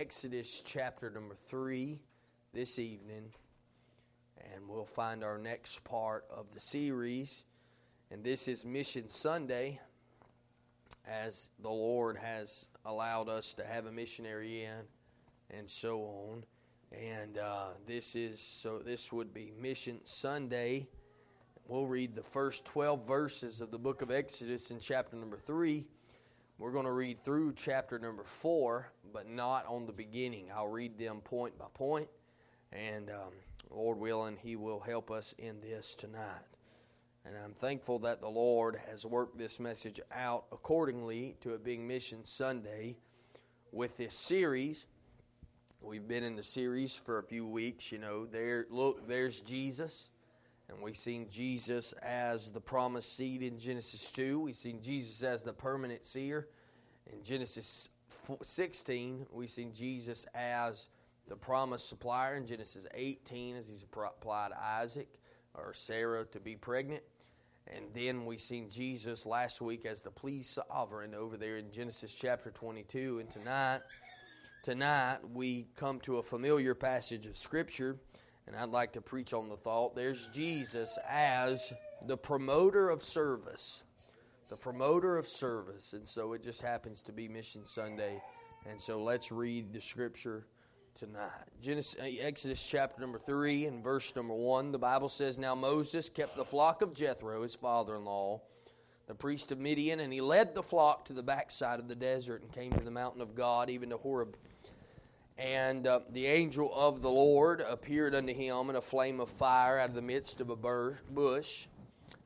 Exodus chapter number 3 this evening, and we'll find our next part of the series. And this is Mission Sunday, as the Lord has allowed us to have a missionary in, and so on. And uh, this is so. This would be Mission Sunday. We'll read the first 12 verses of the book of Exodus in chapter number 3 we're going to read through chapter number four, but not on the beginning. I'll read them point by point, and um, Lord willing, He will help us in this tonight. And I'm thankful that the Lord has worked this message out accordingly to it being Mission Sunday with this series. We've been in the series for a few weeks. You know, there, look, there's Jesus. And we've seen Jesus as the promised seed in Genesis 2. We've seen Jesus as the permanent seer. In Genesis 16, we've seen Jesus as the promised supplier. In Genesis 18, as he's applied Isaac or Sarah to be pregnant. And then we seen Jesus last week as the pleased sovereign over there in Genesis chapter 22. And tonight, tonight we come to a familiar passage of Scripture and I'd like to preach on the thought there's Jesus as the promoter of service. The promoter of service. And so it just happens to be Mission Sunday. And so let's read the scripture tonight. Genesis, uh, Exodus chapter number 3 and verse number 1. The Bible says, Now Moses kept the flock of Jethro, his father in law, the priest of Midian, and he led the flock to the backside of the desert and came to the mountain of God, even to Horeb. And uh, the angel of the Lord appeared unto him in a flame of fire out of the midst of a bush.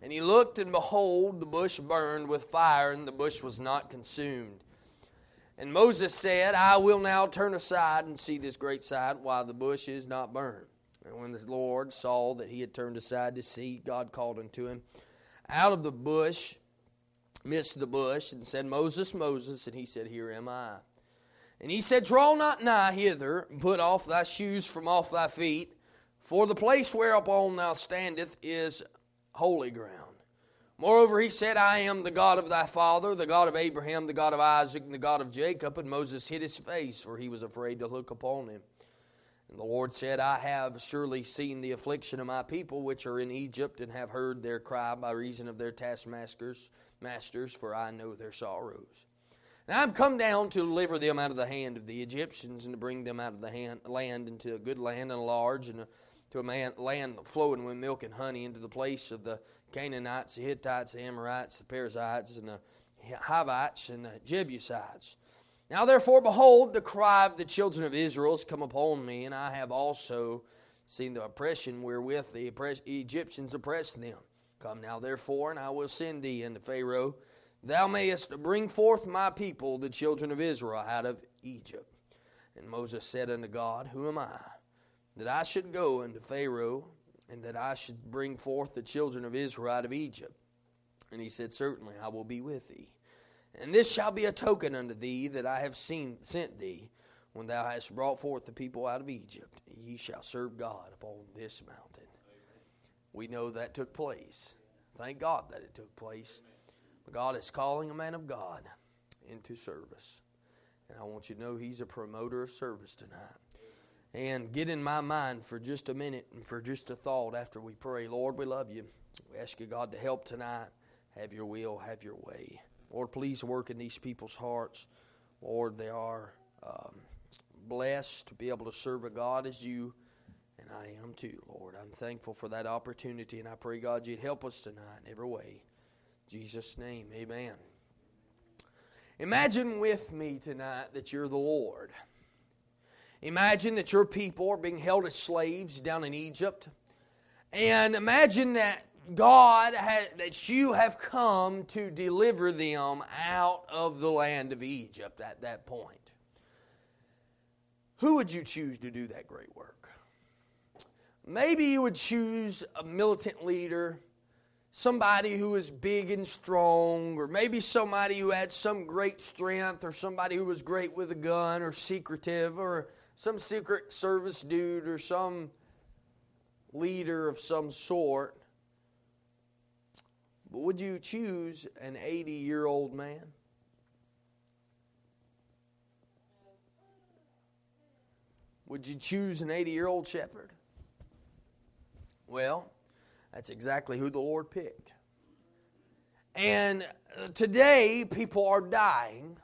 And he looked, and behold, the bush burned with fire, and the bush was not consumed. And Moses said, I will now turn aside and see this great sight, while the bush is not burned. And when the Lord saw that he had turned aside to see, God called unto him out of the bush, midst the bush, and said, Moses, Moses. And he said, Here am I. And he said, Draw not nigh hither, and put off thy shoes from off thy feet, for the place whereupon thou standest is holy ground. Moreover, he said, I am the God of thy father, the God of Abraham, the God of Isaac, and the God of Jacob. And Moses hid his face, for he was afraid to look upon him. And the Lord said, I have surely seen the affliction of my people which are in Egypt, and have heard their cry by reason of their taskmasters, masters, for I know their sorrows. Now I'm come down to deliver them out of the hand of the Egyptians and to bring them out of the hand, land into a good land and a large and a, to a man, land flowing with milk and honey into the place of the Canaanites, the Hittites, the Amorites, the Perizzites, and the Hivites and the Jebusites. Now therefore, behold, the cry of the children of Israel has come upon me, and I have also seen the oppression wherewith the Egyptians oppressed them. Come now therefore, and I will send thee unto Pharaoh Thou mayest bring forth my people, the children of Israel, out of Egypt. And Moses said unto God, Who am I? That I should go unto Pharaoh, and that I should bring forth the children of Israel out of Egypt. And he said, Certainly I will be with thee. And this shall be a token unto thee that I have seen, sent thee. When thou hast brought forth the people out of Egypt, ye shall serve God upon this mountain. We know that took place. Thank God that it took place. God is calling a man of God into service. And I want you to know he's a promoter of service tonight. And get in my mind for just a minute and for just a thought after we pray. Lord, we love you. We ask you, God, to help tonight. Have your will, have your way. Lord, please work in these people's hearts. Lord, they are um, blessed to be able to serve a God as you, and I am too, Lord. I'm thankful for that opportunity, and I pray, God, you'd help us tonight in every way. Jesus' name, amen. Imagine with me tonight that you're the Lord. Imagine that your people are being held as slaves down in Egypt. And imagine that God, that you have come to deliver them out of the land of Egypt at that point. Who would you choose to do that great work? Maybe you would choose a militant leader somebody who was big and strong, or maybe somebody who had some great strength, or somebody who was great with a gun, or secretive, or some secret service dude, or some leader of some sort. But would you choose an 80 year old man? Would you choose an 80 year old shepherd? Well, that's exactly who the Lord picked. And today, people are dying.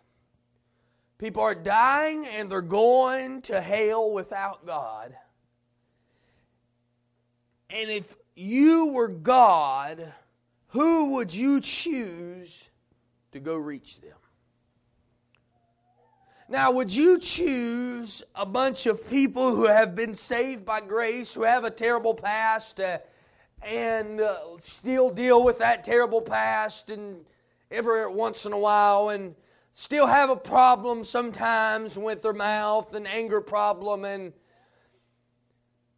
People are dying and they're going to hell without God. And if you were God, who would you choose to go reach them? Now, would you choose a bunch of people who have been saved by grace, who have a terrible past, uh, and uh, still deal with that terrible past and every once in a while, and still have a problem sometimes with their mouth, an anger problem, and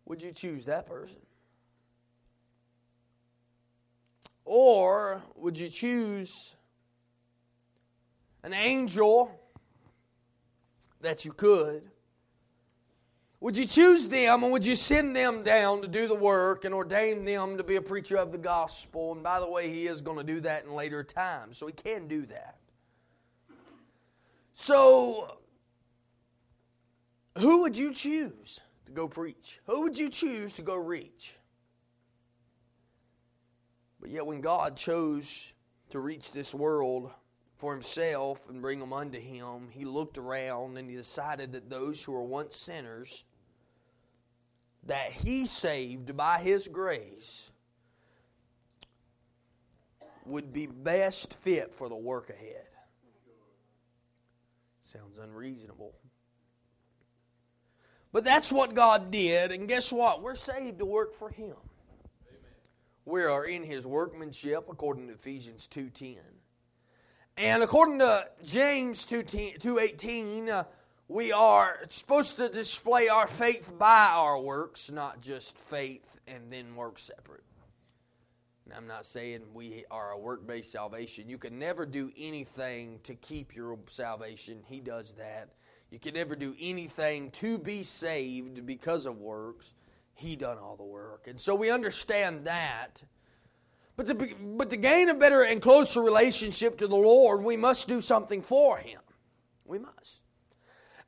would you choose that person? Or would you choose an angel that you could? Would you choose them and would you send them down to do the work and ordain them to be a preacher of the gospel? And by the way, he is going to do that in later times, so he can do that. So, who would you choose to go preach? Who would you choose to go reach? But yet, when God chose to reach this world, for himself and bring them unto him, he looked around and he decided that those who were once sinners, that he saved by his grace, would be best fit for the work ahead. Sounds unreasonable. But that's what God did, and guess what? We're saved to work for him. Amen. We are in his workmanship according to Ephesians 2:10. And according to James 2.18, uh, we are supposed to display our faith by our works, not just faith and then work separate. I'm not saying we are a work based salvation. You can never do anything to keep your salvation. He does that. You can never do anything to be saved because of works. He done all the work. And so we understand that. But to, be, but to gain a better and closer relationship to the Lord, we must do something for Him. We must.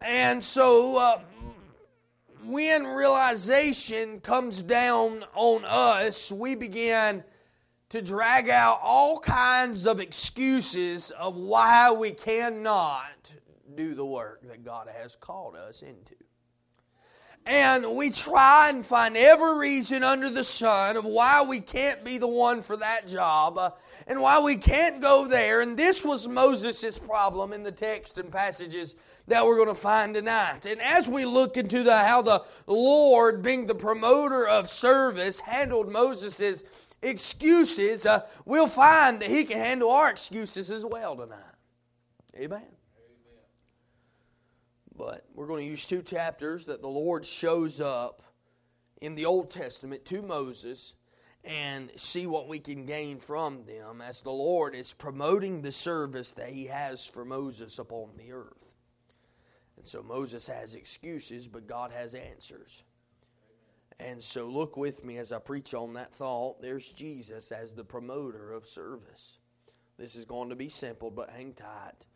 And so, uh, when realization comes down on us, we begin to drag out all kinds of excuses of why we cannot do the work that God has called us into. And we try and find every reason under the sun of why we can't be the one for that job uh, and why we can't go there. And this was Moses' problem in the text and passages that we're going to find tonight. And as we look into the, how the Lord, being the promoter of service, handled Moses' excuses, uh, we'll find that he can handle our excuses as well tonight. Amen. But we're going to use two chapters that the Lord shows up in the Old Testament to Moses and see what we can gain from them as the Lord is promoting the service that He has for Moses upon the earth. And so Moses has excuses, but God has answers. And so look with me as I preach on that thought. There's Jesus as the promoter of service. This is going to be simple, but hang tight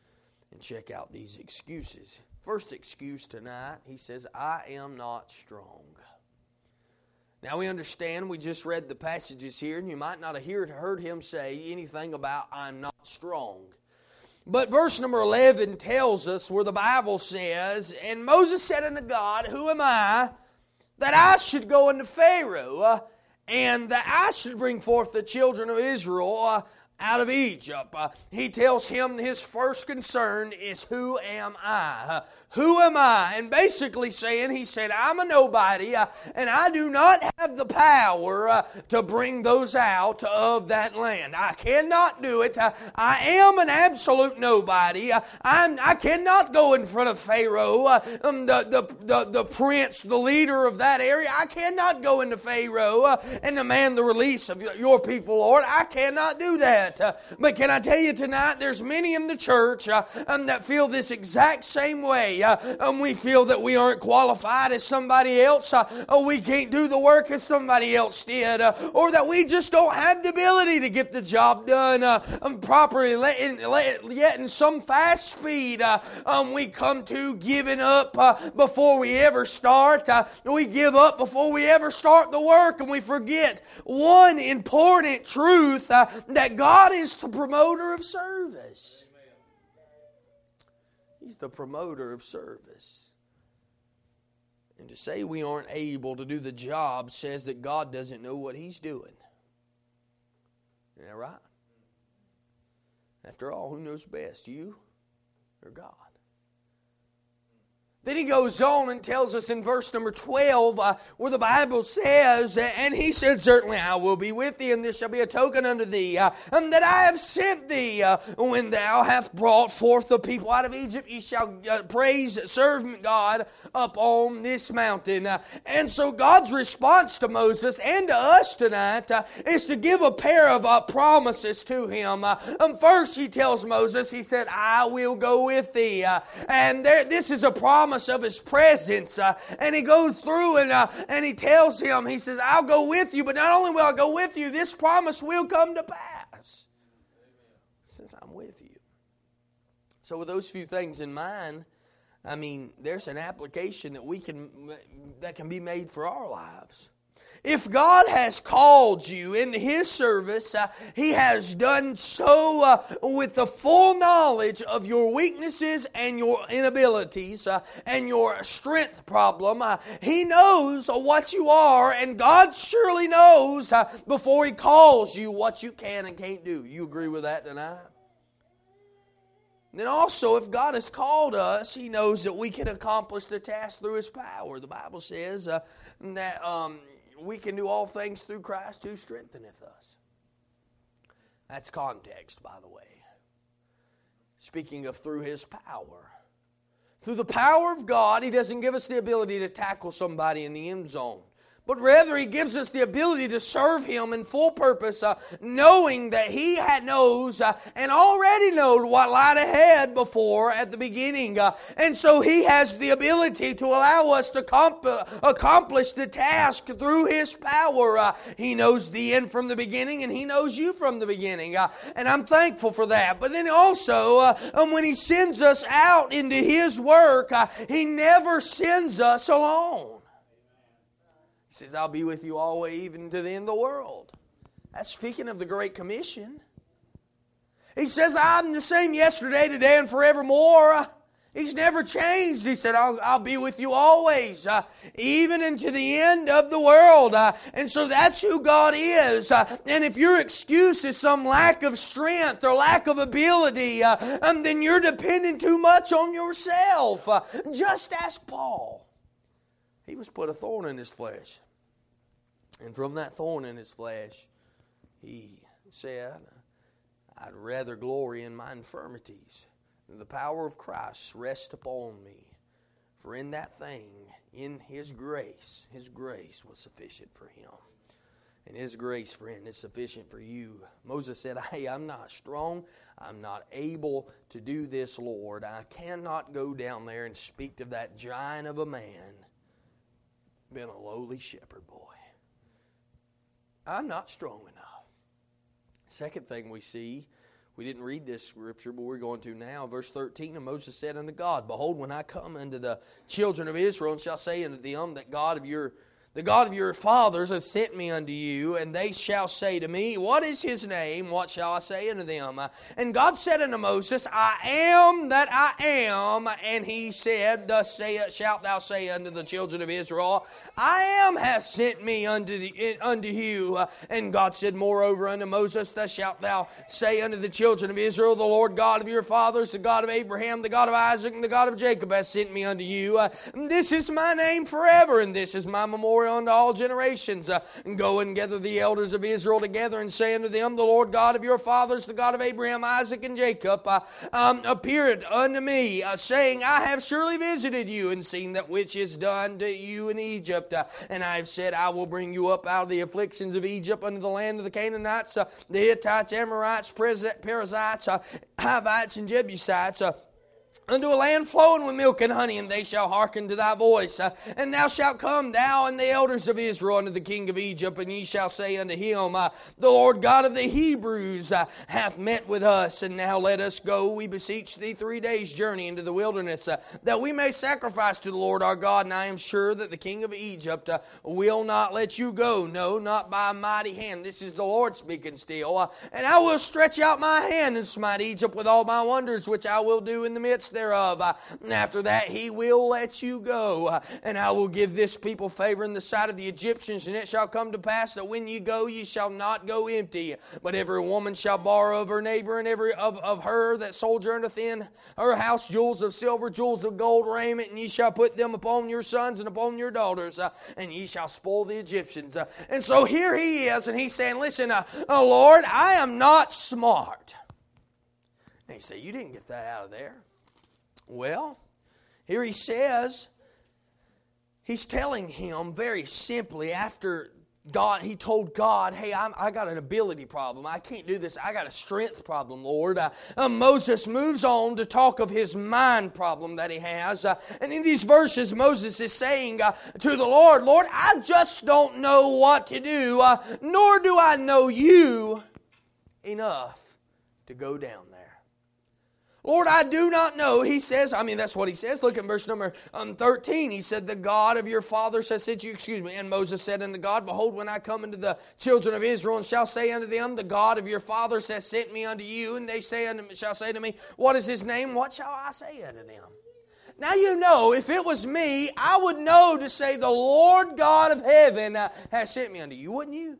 and check out these excuses. First excuse tonight, he says, I am not strong. Now we understand, we just read the passages here, and you might not have heard him say anything about I'm not strong. But verse number 11 tells us where the Bible says, And Moses said unto God, Who am I that I should go unto Pharaoh, uh, and that I should bring forth the children of Israel uh, out of Egypt. Uh, he tells him his first concern is, Who am I? Uh, who am I? And basically saying, He said, I'm a nobody, uh, and I do not have the power uh, to bring those out of that land. I cannot do it. Uh, I am an absolute nobody. Uh, I'm, I cannot go in front of Pharaoh, um, the, the, the, the, prince, the leader of that area. I cannot go into Pharaoh and demand the release of your people, Lord. I cannot do that. Uh, but can I tell you tonight, there's many in the church uh, um, that feel this exact same way. Day uh, um, we feel that we aren't qualified as somebody else, uh, or we can't do the work as somebody else did, uh, or that we just don't have the ability to get the job done uh, um, properly, yet in some fast speed, um, we come to giving up before we ever start. we give up before we ever start the work, and we forget one important truth that God is the promoter of service. He's the promoter of service. And to say we aren't able to do the job says that God doesn't know what He's doing. Isn't that right? After all, who knows best, you or God? Then he goes on and tells us in verse number 12 uh, where the Bible says, And he said, Certainly I will be with thee, and this shall be a token unto thee, uh, and that I have sent thee. Uh, when thou hast brought forth the people out of Egypt, ye shall uh, praise, serve God up on this mountain. Uh, and so God's response to Moses and to us tonight uh, is to give a pair of promises to him. First, he tells Moses, He said, I will go with thee. and there, this is a promise promise of his presence. Uh, and he goes through and, uh, and he tells him, he says, I'll go with you, but not only will I go with you, this promise will come to pass since I'm with you. So, with those few things in mind, I mean, there's an application that we can that can be made for our lives. If God has called you into His service, uh, He has done so uh, with the full knowledge of your weaknesses and your inabilities uh, and your strength problem. Uh, he knows what you are, and God surely knows uh, before He calls you what you can and can't do. You agree with that tonight? Then also, if God has called us, He knows that we can accomplish the task through His power. The Bible says uh, that um, we can do all things through Christ who strengtheneth us. That's context, by the way. Speaking of through his power. Through the power of God, he doesn't give us the ability to tackle somebody in the end zone but rather he gives us the ability to serve him in full purpose, uh, knowing that he had knows uh, and already knows what lied ahead before at the beginning. Uh, and so he has the ability to allow us to comp- accomplish the task through his power. Uh, he knows the end from the beginning and he knows you from the beginning. Uh, and I'm thankful for that. But then also, uh, um, when he sends us out into his work, he never sends us alone says, I'll be with you always, even to the end of the world. That's speaking of the Great Commission. He says, I'm the same yesterday, today, and forevermore. He's never changed. He said, I'll, I'll be with you always, uh, even into the end of the world. Uh, and so that's who God is. Uh, and if your excuse is some lack of strength or lack of ability, uh, um, then you're depending too much on yourself. Uh, just ask Paul. He was put a thorn in his flesh. And from that thorn in his flesh, he said, I'd rather glory in my infirmities. The power of Christ rest upon me. For in that thing, in his grace, his grace was sufficient for him. And his grace, friend, is sufficient for you. Moses said, Hey, I'm not strong. I'm not able to do this, Lord. I cannot go down there and speak to that giant of a man, been a lowly shepherd boy. I'm not strong enough. Second thing we see, we didn't read this scripture, but we're going to now. Verse 13 And Moses said unto God, Behold, when I come unto the children of Israel, and shall say unto them that God of your the God of your fathers has sent me unto you, and they shall say to me, What is his name? What shall I say unto them? And God said unto Moses, I am that I am. And he said, Thus say, shalt thou say unto the children of Israel, I am hath sent me unto, the, unto you. And God said, Moreover unto Moses, Thus shalt thou say unto the children of Israel, The Lord God of your fathers, the God of Abraham, the God of Isaac, and the God of Jacob hath sent me unto you. This is my name forever, and this is my memorial unto all generations. Uh, go and gather the elders of Israel together and say unto them, The Lord God of your fathers, the God of Abraham, Isaac, and Jacob, uh, um, appeared unto me, uh, saying, I have surely visited you and seen that which is done to you in Egypt. Uh, and I have said, I will bring you up out of the afflictions of Egypt unto the land of the Canaanites, uh, the Hittites, Amorites, Perizzites, uh, Hivites, and Jebusites unto a land flowing with milk and honey, and they shall hearken to thy voice. Uh, and thou shalt come, thou and the elders of Israel, unto the king of Egypt, and ye shall say unto him, uh, The Lord God of the Hebrews uh, hath met with us, and now let us go, we beseech thee, three days' journey into the wilderness, uh, that we may sacrifice to the Lord our God. And I am sure that the king of Egypt uh, will not let you go, no, not by a mighty hand. This is the Lord speaking still. Uh, and I will stretch out my hand and smite Egypt with all my wonders, which I will do in the midst thereof. Uh, after that, he will let you go. Uh, and I will give this people favor in the sight of the Egyptians. And it shall come to pass that when ye go, ye shall not go empty. But every woman shall borrow of her neighbor, and every of, of her that sojourneth in her house jewels of silver, jewels of gold, raiment, and ye shall put them upon your sons and upon your daughters, uh, and ye shall spoil the Egyptians. And so here he is, and he's saying, Listen, uh, Lord, I am not smart. And he said, You didn't get that out of there. Well, here he says, he's telling him very simply after God, he told God, Hey, I'm, i got an ability problem. I can't do this. I got a strength problem, Lord. Uh, uh, Moses moves on to talk of his mind problem that he has. Uh, and in these verses, Moses is saying uh, to the Lord, Lord, I just don't know what to do, uh, nor do I know you enough to go down. Lord, I do not know. He says, I mean, that's what he says. Look at verse number um, 13. He said, The God of your fathers has sent you, excuse me. And Moses said unto God, Behold, when I come into the children of Israel and shall say unto them, The God of your fathers has sent me unto you, and they say unto, shall say to me, What is his name? What shall I say unto them? Now you know, if it was me, I would know to say, The Lord God of heaven uh, has sent me unto you, wouldn't you?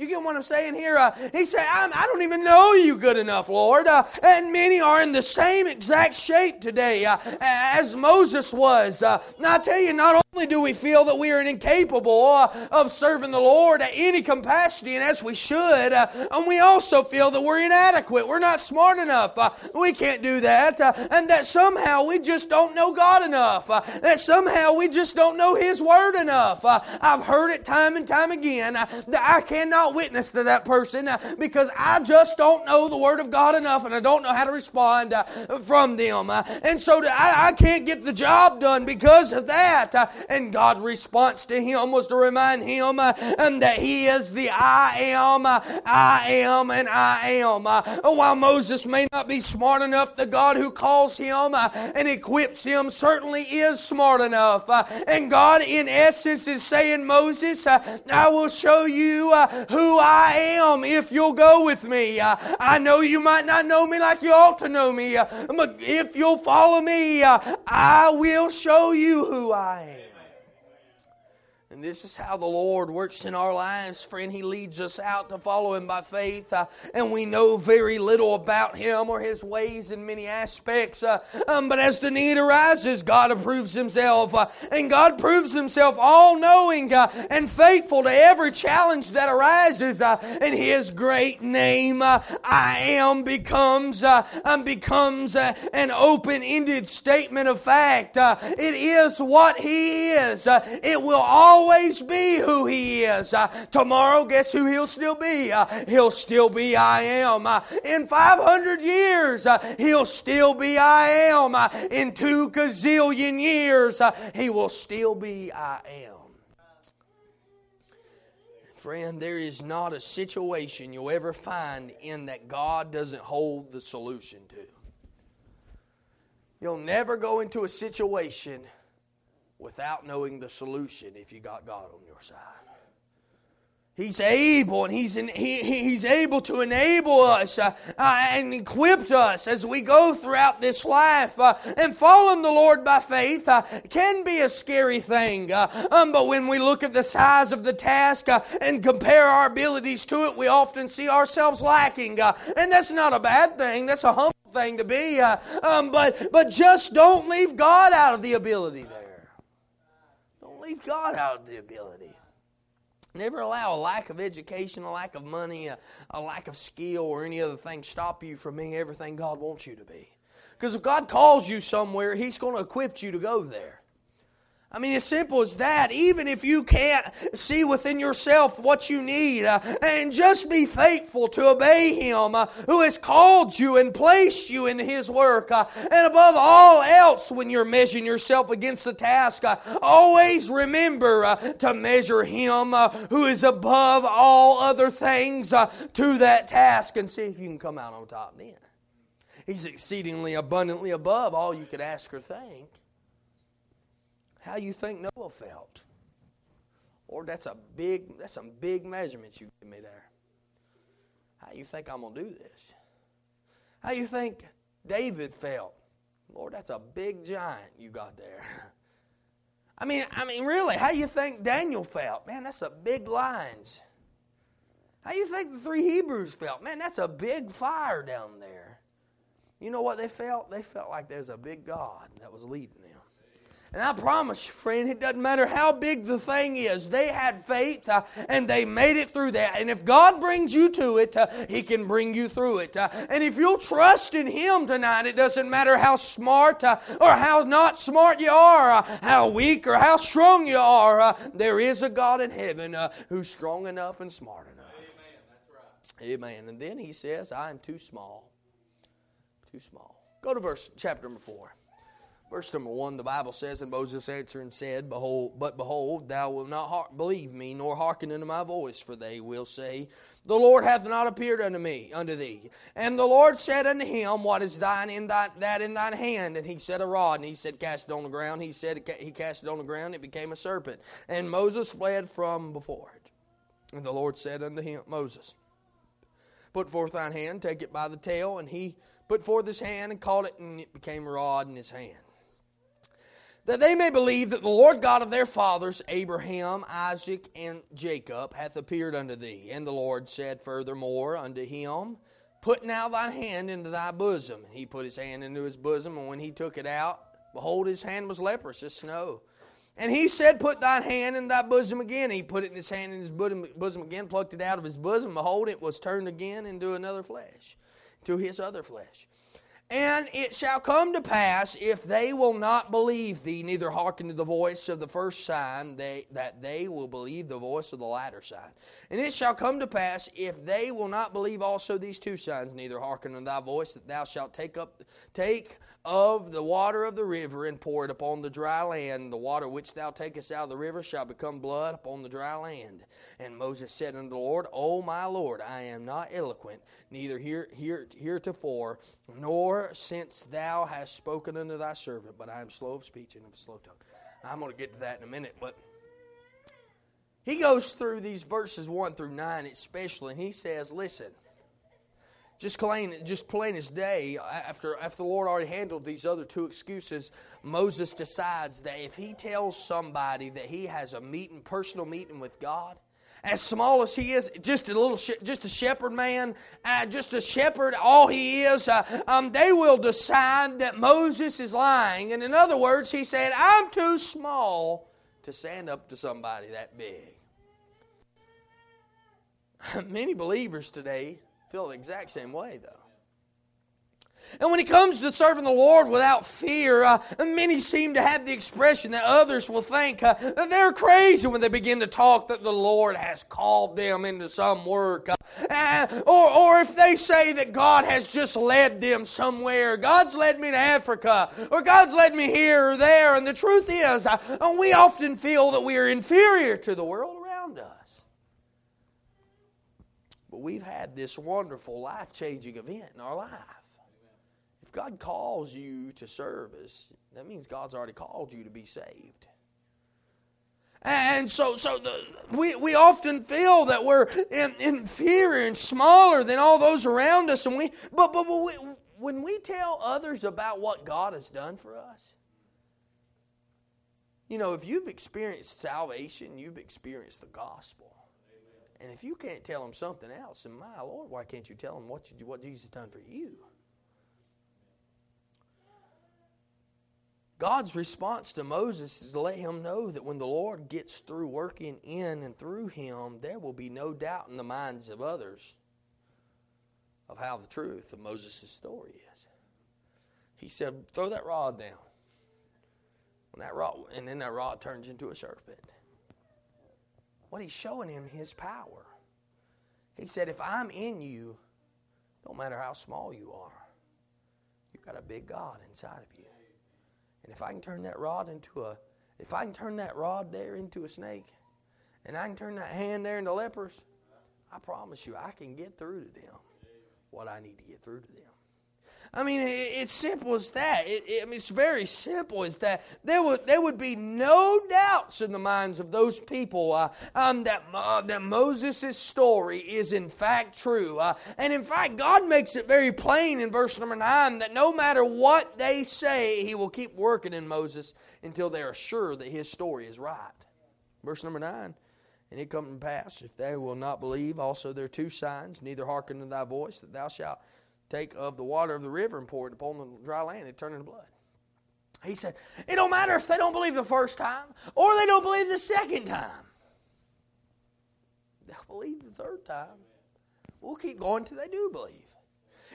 You get what I'm saying here? Uh, he said, I, I don't even know you good enough, Lord. Uh, and many are in the same exact shape today uh, as Moses was. Uh, now, I tell you, not only do we feel that we are incapable uh, of serving the Lord at any capacity, and as we should, uh, and we also feel that we're inadequate. We're not smart enough. we can't do that. and that somehow we just don't know God enough. that somehow we just don't know His Word enough. I've heard it time and time again that I cannot witness to that person uh, because I just don't know the Word of God enough and I don't know how to respond uh, from them. Uh, and so I can't get the job done because of that. And God's response to him was to remind him uh, um, that he is the I am, uh, I am, and I am. Uh, while Moses may not be smart enough, the God who calls him and equips him certainly is smart enough. And God, in essence, is saying, Moses, I will show you who I am if you'll go with me. Uh, I know you might not know me like you ought to know me, uh, but if you'll follow me, uh, I will show you who I am. And this is how the Lord works in our lives, friend. He leads us out to follow Him by faith, uh, and we know very little about Him or His ways in many aspects. Uh, um, but as the need arises, God approves Himself, uh, and God proves Himself all knowing uh, and faithful to every challenge that arises. Uh, and His great name, uh, I am, becomes, um, becomes an open ended statement of fact. it is what He is, it will always always be who He is. Uh, tomorrow, guess who He'll still be? Uh, he'll still be I am. Uh, in 500 years, uh, He'll still be I am. Uh, in two gazillion years, uh, He will still be I am. Friend, there is not a situation you'll ever find in that God doesn't hold the solution to. You'll never go into a situation without knowing the solution if you got God on your side. He's able, and he's, in, he, he's able to enable us uh, uh, and equip us as we go throughout this life. Uh, and following the Lord by faith uh, can be a scary thing. Uh, um, but when we look at the size of the task uh, and compare our abilities to it, we often see ourselves lacking. and that's not a bad thing, that's a humble thing to be. Um, but, but just don't leave God out of the ability there leave God out of the ability. Never allow a lack of education, a lack of money, a, a lack of skill, or any other thing stop you from being everything God wants you to be. Because if God calls you somewhere, He's going to equip you to go there. I mean, as simple as that. Even if you can't see within yourself what you need, uh, and just be faithful to obey Him uh, who has called you and placed you in His work. Uh, and above all else, when you're measuring yourself against the task, uh, always remember uh, to measure Him uh, who is above all other things to that task and see if you can come out on top then. He's exceedingly abundantly above all you could ask or think. How you think Noah felt? Lord, that's a big, that's some big measurements you give me there. How you think I'm gonna do this? How you think David felt? Lord, that's a big giant you got there. I mean, I mean, really, how you think Daniel felt? Man, that's a big lines. How you think the three Hebrews felt? Man, that's a big fire down there. You know what they felt? They felt like there's a big God that was leading them. And I promise you, friend, it doesn't matter how big the thing is. They had faith uh, and they made it through that. And if God brings you to it, uh, He can bring you through it. Uh, and if you'll trust in Him tonight, it doesn't matter how smart uh, or how not smart you are, uh, how weak or how strong you are, uh, there is a God in heaven who's strong enough and smart enough. Amen. Right. Amen. And then He says, I am too small. Too small. Go to verse chapter number 4. Verse number one, the Bible says, And Moses answered and said, Behold, but behold, thou wilt not believe me, nor hearken unto my voice, for they will say, The Lord hath not appeared unto me, unto thee. And the Lord said unto him, What is thine in thy, that in thine hand? And he said, A rod. And he said, Cast it on the ground. He said, He cast it on the ground. It became a serpent. And Moses fled from before it. And the Lord said unto him, Moses, Put forth thine hand, take it by the tail. And he put forth his hand and caught it, and it became a rod in his hand that they may believe that the Lord God of their fathers, Abraham, Isaac, and Jacob, hath appeared unto thee. And the Lord said furthermore unto him, Put now thine hand into thy bosom. And he put his hand into his bosom, and when he took it out, behold, his hand was leprous as snow. And he said, Put thine hand in thy bosom again. He put it in his hand in his bosom again, plucked it out of his bosom. Behold, it was turned again into another flesh, to his other flesh. And it shall come to pass, if they will not believe thee, neither hearken to the voice of the first sign, they, that they will believe the voice of the latter sign. And it shall come to pass, if they will not believe also these two signs, neither hearken to thy voice, that thou shalt take up take of the water of the river and pour it upon the dry land. The water which thou takest out of the river shall become blood upon the dry land. And Moses said unto the Lord, O my Lord, I am not eloquent, neither here, here, heretofore, nor since thou hast spoken unto thy servant, but I am slow of speech and of slow tongue. I'm going to get to that in a minute, but he goes through these verses 1 through 9 especially, and he says, Listen, just plain, just plain as day, after, after the Lord already handled these other two excuses, Moses decides that if he tells somebody that he has a meeting, personal meeting with God, as small as he is, just a little, just a shepherd man, uh, just a shepherd, all he is, uh, um, they will decide that Moses is lying. And in other words, he said, I'm too small to stand up to somebody that big. Many believers today feel the exact same way, though. And when it comes to serving the Lord without fear, uh, many seem to have the expression that others will think uh, that they're crazy when they begin to talk that the Lord has called them into some work. Uh, or, or if they say that God has just led them somewhere, God's led me to Africa, or God's led me here or there. And the truth is, uh, we often feel that we are inferior to the world around us. But we've had this wonderful life changing event in our life. If God calls you to service, that means God's already called you to be saved. And so, so the, we, we often feel that we're in, inferior and smaller than all those around us. And we, but, but, but we, when we tell others about what God has done for us, you know, if you've experienced salvation, you've experienced the gospel. And if you can't tell them something else, then my Lord, why can't you tell them what, you, what Jesus done for you? God's response to Moses is to let him know that when the Lord gets through working in and through him, there will be no doubt in the minds of others of how the truth of Moses' story is. He said, Throw that rod down. When that rod, and then that rod turns into a serpent. What he's showing him his power. He said, If I'm in you, don't matter how small you are, you've got a big God inside of you. And if I can turn that rod into a, if I can turn that rod there into a snake, and I can turn that hand there into lepers, I promise you, I can get through to them what I need to get through to them. I mean, it's simple as that. It, it, I mean, it's very simple as that. There would, there would be no doubts in the minds of those people uh, um, that, uh, that Moses' story is in fact true. Uh, and in fact, God makes it very plain in verse number 9 that no matter what they say, He will keep working in Moses until they are sure that his story is right. Verse number 9. And it come to pass, if they will not believe, also there are two signs, neither hearken to thy voice, that thou shalt take of the water of the river and pour it upon the dry land and turn into blood. He said, It don't matter if they don't believe the first time or they don't believe the second time. They'll believe the third time. We'll keep going till they do believe.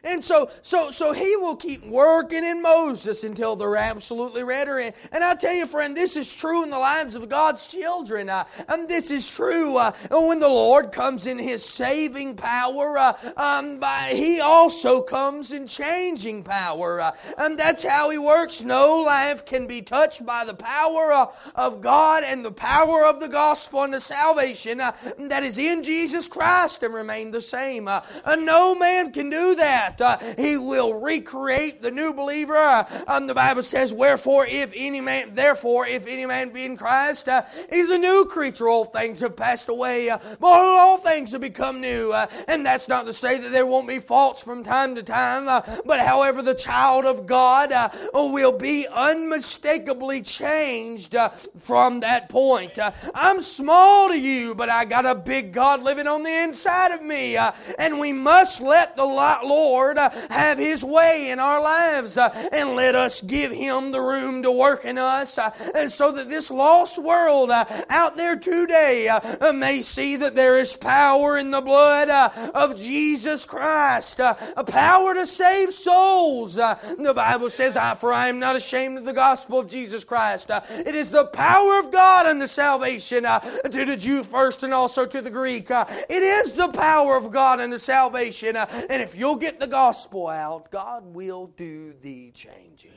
And so, so, so he will keep working in Moses until they're absolutely ready. And I tell you, friend, this is true in the lives of God's children. Uh, and this is true uh, when the Lord comes in his saving power. Uh, um, by, he also comes in changing power. Uh, and that's how he works. No life can be touched by the power uh, of God and the power of the gospel and the salvation uh, that is in Jesus Christ and remain the same. and no man can do that that. Uh, he will recreate the new believer. Uh, um, the Bible says, Wherefore, if any man, therefore, if any man be in Christ, uh, he's a new creature. All things have passed away, uh, but all things have become new. Uh, and that's not to say that there won't be faults from time to time, uh, but however, the child of God uh, will be unmistakably changed from that point. I'm small to you, but I got a big God living on the inside of me. and we must let the Lord Lord uh, have His way in our lives uh, and let us give Him the room to work in us uh, and so that this lost world uh, out there today uh, uh, may see that there is power in the blood of Jesus Christ, a power to save souls. The Bible says, For I am not ashamed of the gospel of Jesus Christ. It is the power of God unto salvation to the Jew first and also to the Greek. It is the power of God unto salvation. And if you'll get the gospel out, God will do the changing.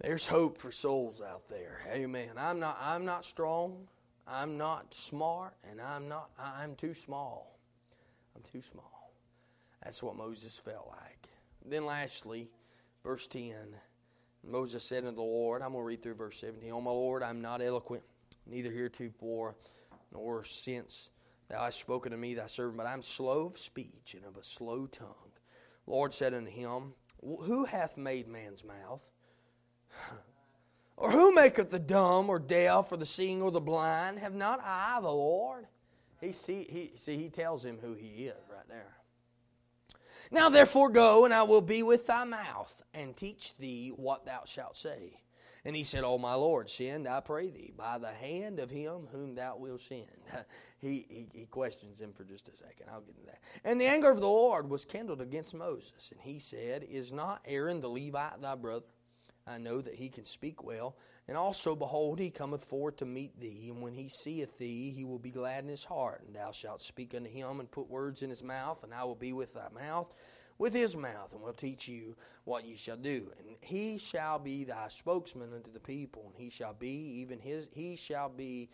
There's hope for souls out there. Amen. I'm not I'm not strong. I'm not smart and I'm not I'm too small. I'm too small. That's what Moses felt like. Then lastly, verse 10. Moses said unto the Lord, I'm going to read through verse 17. Oh my Lord, I'm not eloquent, neither heretofore nor since Thou hast spoken to me, thy servant, but I'm slow of speech and of a slow tongue. Lord said unto him, Who hath made man's mouth? or who maketh the dumb or deaf or the seeing or the blind? Have not I the Lord? He see he see he tells him who he is right there. Now therefore go, and I will be with thy mouth, and teach thee what thou shalt say. And he said, O my Lord, send, I pray thee, by the hand of him whom thou wilt send. he, he, he questions him for just a second. I'll get to that. And the anger of the Lord was kindled against Moses. And he said, Is not Aaron the Levite thy brother? I know that he can speak well. And also, behold, he cometh forward to meet thee. And when he seeth thee, he will be glad in his heart. And thou shalt speak unto him and put words in his mouth, and I will be with thy mouth with his mouth, and will teach you what you shall do. And he shall be thy spokesman unto the people, and he shall be even his he shall be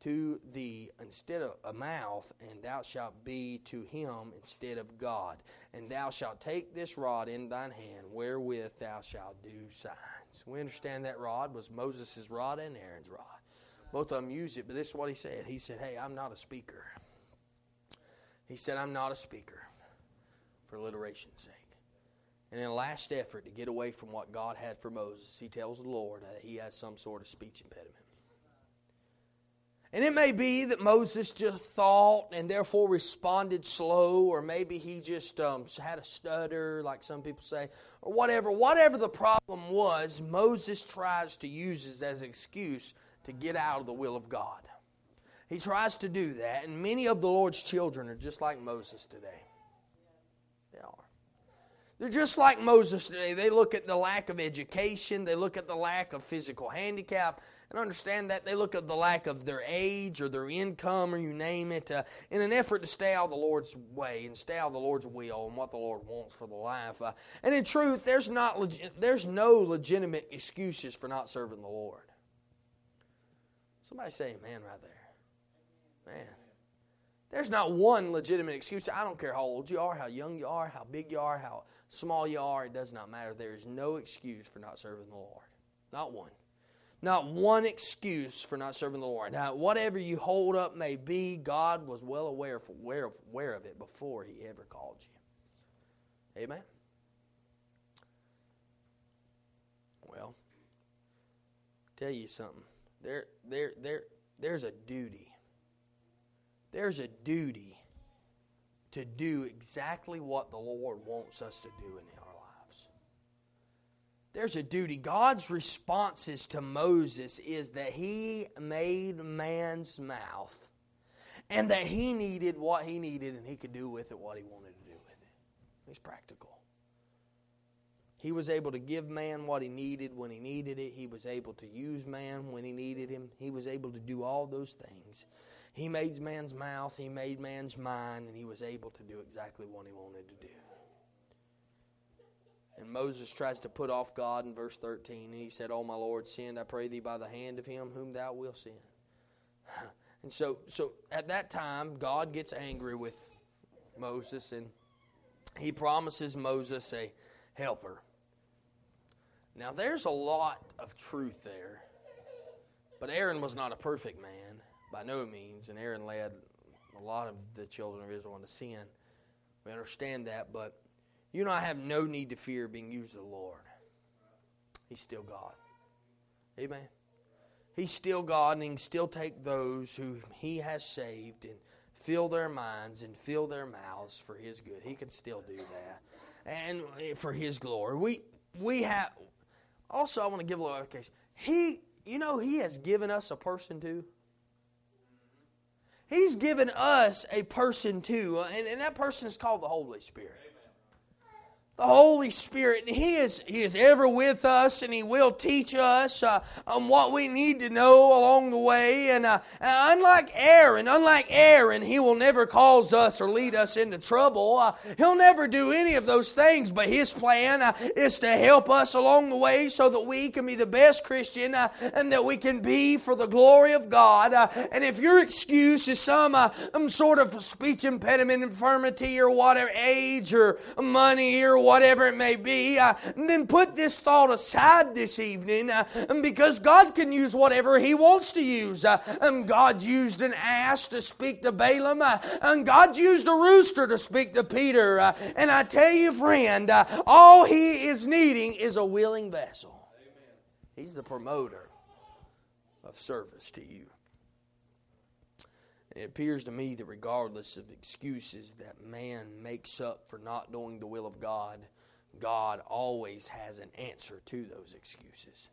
to thee instead of a mouth, and thou shalt be to him instead of God. And thou shalt take this rod in thine hand, wherewith thou shalt do signs. We understand that rod was Moses' rod and Aaron's rod. Both of them used it, but this is what he said. He said, Hey, I'm not a speaker. He said, I'm not a speaker for alliteration's sake. And in a last effort to get away from what God had for Moses, he tells the Lord that he has some sort of speech impediment. And it may be that Moses just thought and therefore responded slow, or maybe he just um, had a stutter, like some people say, or whatever. Whatever the problem was, Moses tries to use it as an excuse to get out of the will of God. He tries to do that, and many of the Lord's children are just like Moses today. They're just like Moses today. They look at the lack of education, they look at the lack of physical handicap, and understand that they look at the lack of their age or their income or you name it uh, in an effort to stay out of the Lord's way and stay out of the Lord's will and what the Lord wants for the life. Uh, and in truth, there's, not legi- there's no legitimate excuses for not serving the Lord. Somebody say amen right there. Man. There's not one legitimate excuse. I don't care how old you are, how young you are, how big you are, how small you are. It does not matter. There is no excuse for not serving the Lord. Not one. Not one excuse for not serving the Lord. Now, whatever you hold up may be, God was well aware, aware, aware of it before He ever called you. Amen? Well, tell you something. There, there, there, there's a duty. There's a duty to do exactly what the Lord wants us to do in our lives. There's a duty. God's responses to Moses is that he made man's mouth and that he needed what he needed and he could do with it what he wanted to do with it. He's practical. He was able to give man what he needed when he needed it. He was able to use man when he needed him. He was able to do all those things. He made man's mouth, he made man's mind, and he was able to do exactly what he wanted to do. And Moses tries to put off God in verse 13, and he said, Oh, my Lord, send, I pray thee, by the hand of him whom thou wilt send. And so, so at that time, God gets angry with Moses, and he promises Moses a helper. Now, there's a lot of truth there, but Aaron was not a perfect man by no means, and Aaron led a lot of the children of Israel into sin. We understand that, but you and I have no need to fear being used of the Lord. He's still God. Amen. He's still God, and He can still take those who He has saved and fill their minds and fill their mouths for His good. He can still do that, and for His glory. We we have. Also, I want to give a little education. He, you know, He has given us a person too. He's given us a person too, and, and that person is called the Holy Spirit the Holy Spirit, and He is He is ever with us, and He will teach us uh, um, what we need to know along the way. And uh, unlike Aaron, unlike Aaron, He will never cause us or lead us into trouble. Uh, he'll never do any of those things. But His plan uh, is to help us along the way, so that we can be the best Christian, uh, and that we can be for the glory of God. Uh, and if your excuse is some some sort of speech impediment, infirmity, or whatever, age, or money, or whatever it may be, uh, then put this thought aside this evening uh, because God can use whatever He wants to use. Uh, and God used an ass to speak to Balaam, uh, and God used a rooster to speak to Peter. Uh, and I tell you, friend, uh, all He is needing is a willing vessel. He's the promoter of service to you. It appears to me that regardless of excuses that man makes up for not doing the will of God, God always has an answer to those excuses.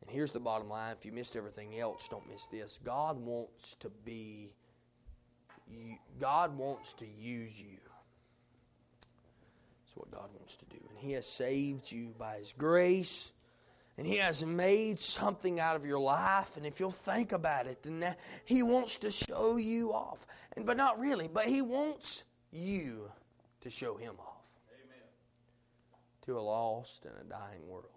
And here's the bottom line if you missed everything else, don't miss this. God wants to be, God wants to use you. That's what God wants to do. And He has saved you by His grace and He has made something out of your life. And if you'll think about it, then He wants to show you off. And but not really, but He wants you to show Him off Amen. to a lost and a dying world.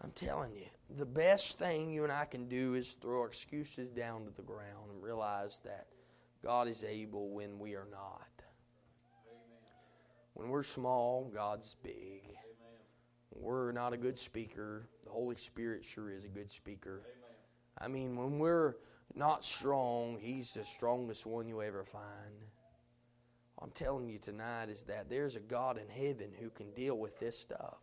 I'm telling you, the best thing you and I can do is throw excuses down to the ground and realize that God is able when we are not. Amen. When we're small, God's big. We're not a good speaker. The Holy Spirit sure is a good speaker. Amen. I mean, when we're not strong, He's the strongest one you ever find. I'm telling you tonight is that there's a God in heaven who can deal with this stuff.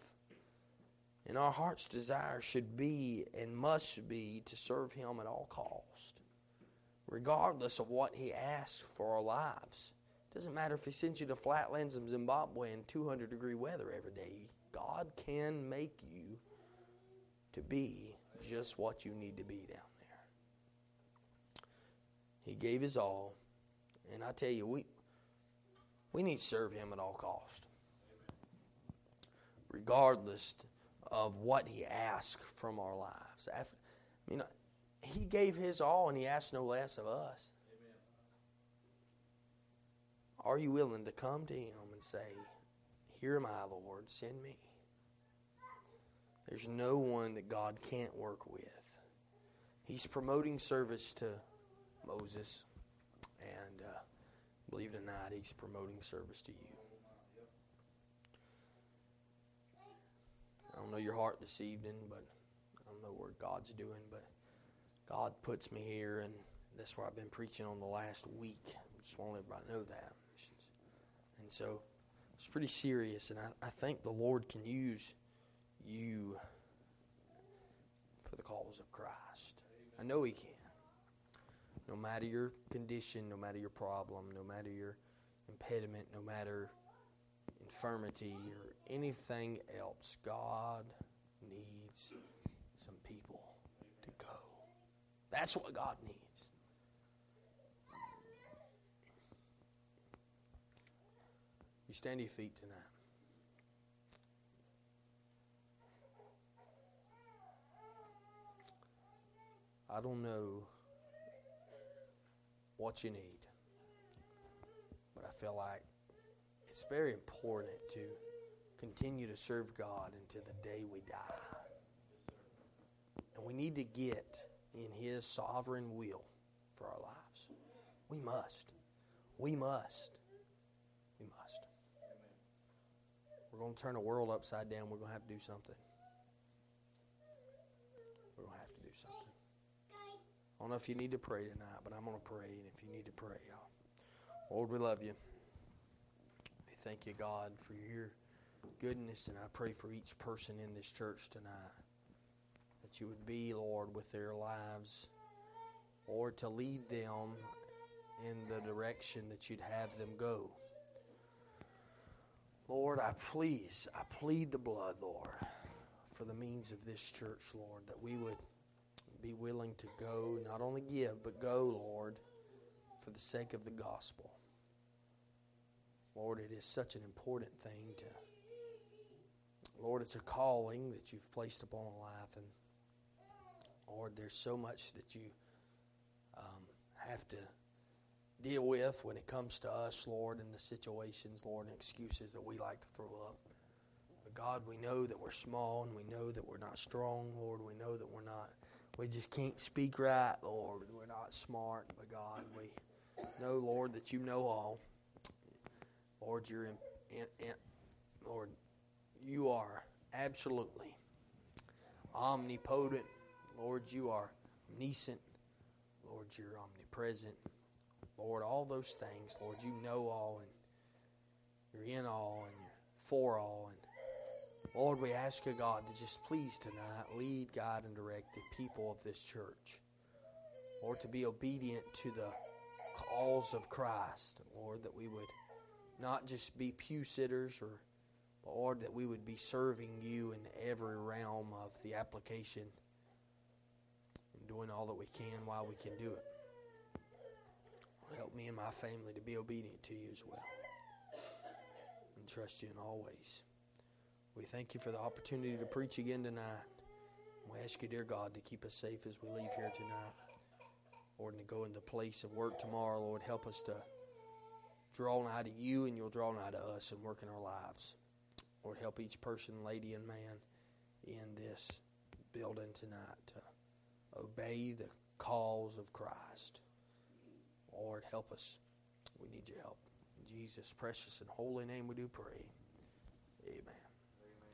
And our heart's desire should be and must be to serve Him at all cost, regardless of what He asks for our lives. Doesn't matter if He sends you to flatlands of Zimbabwe in 200 degree weather every day. God can make you to be just what you need to be down there. He gave his all. And I tell you, we We need to serve Him at all cost, regardless of what He asks from our lives. After, I mean, He gave His all, and He asked no less of us. Are you willing to come to Him and say, Here am I, Lord, send me? There's no one that God can't work with. He's promoting service to Moses, and uh, believe it or not, He's promoting service to you. I don't know your heart this evening, but I don't know what God's doing, but God puts me here, and that's where I've been preaching on the last week. I just want everybody to know that. And so it's pretty serious, and I, I think the Lord can use you for the cause of Christ. I know He can. No matter your condition, no matter your problem, no matter your impediment, no matter infirmity or anything else, God needs some people to go. That's what God needs. You stand to your feet tonight. I don't know what you need, but I feel like it's very important to continue to serve God until the day we die. And we need to get in His sovereign will for our lives. We must. We must. We must. We're going to turn the world upside down. We're going to have to do something. We're going to have to do something. I don't know if you need to pray tonight, but I'm going to pray. And if you need to pray, y'all. Lord, we love you. We thank you, God, for your goodness. And I pray for each person in this church tonight that you would be, Lord, with their lives, Lord, to lead them in the direction that you'd have them go. Lord, I please, I plead the blood, Lord, for the means of this church, Lord, that we would be willing to go, not only give, but go, Lord, for the sake of the gospel. Lord, it is such an important thing to, Lord, it's a calling that you've placed upon a life. And Lord, there's so much that you um, have to deal with when it comes to us, Lord, and the situations, Lord, and excuses that we like to throw up. But God, we know that we're small and we know that we're not strong, Lord. We know that we're not we just can't speak right, Lord. We're not smart, but God, we know, Lord, that you know all. Lord, you're in, in, in, Lord, you are absolutely omnipotent. Lord, you are omniscient. Lord, you're omnipresent. Lord, all those things, Lord, you know all and you're in all and you're for all and Lord, we ask you, God, to just please tonight lead, guide, and direct the people of this church. Lord, to be obedient to the calls of Christ. Lord, that we would not just be pew sitters, or Lord, that we would be serving you in every realm of the application and doing all that we can while we can do it. Help me and my family to be obedient to you as well and trust you in all ways. We thank you for the opportunity to preach again tonight. We ask you, dear God, to keep us safe as we leave here tonight. Lord, and to go into place of work tomorrow, Lord, help us to draw nigh to you and you'll draw nigh to us and work in our lives. Lord, help each person, lady and man, in this building tonight to obey the calls of Christ. Lord, help us. We need your help. In Jesus' precious and holy name we do pray. Amen.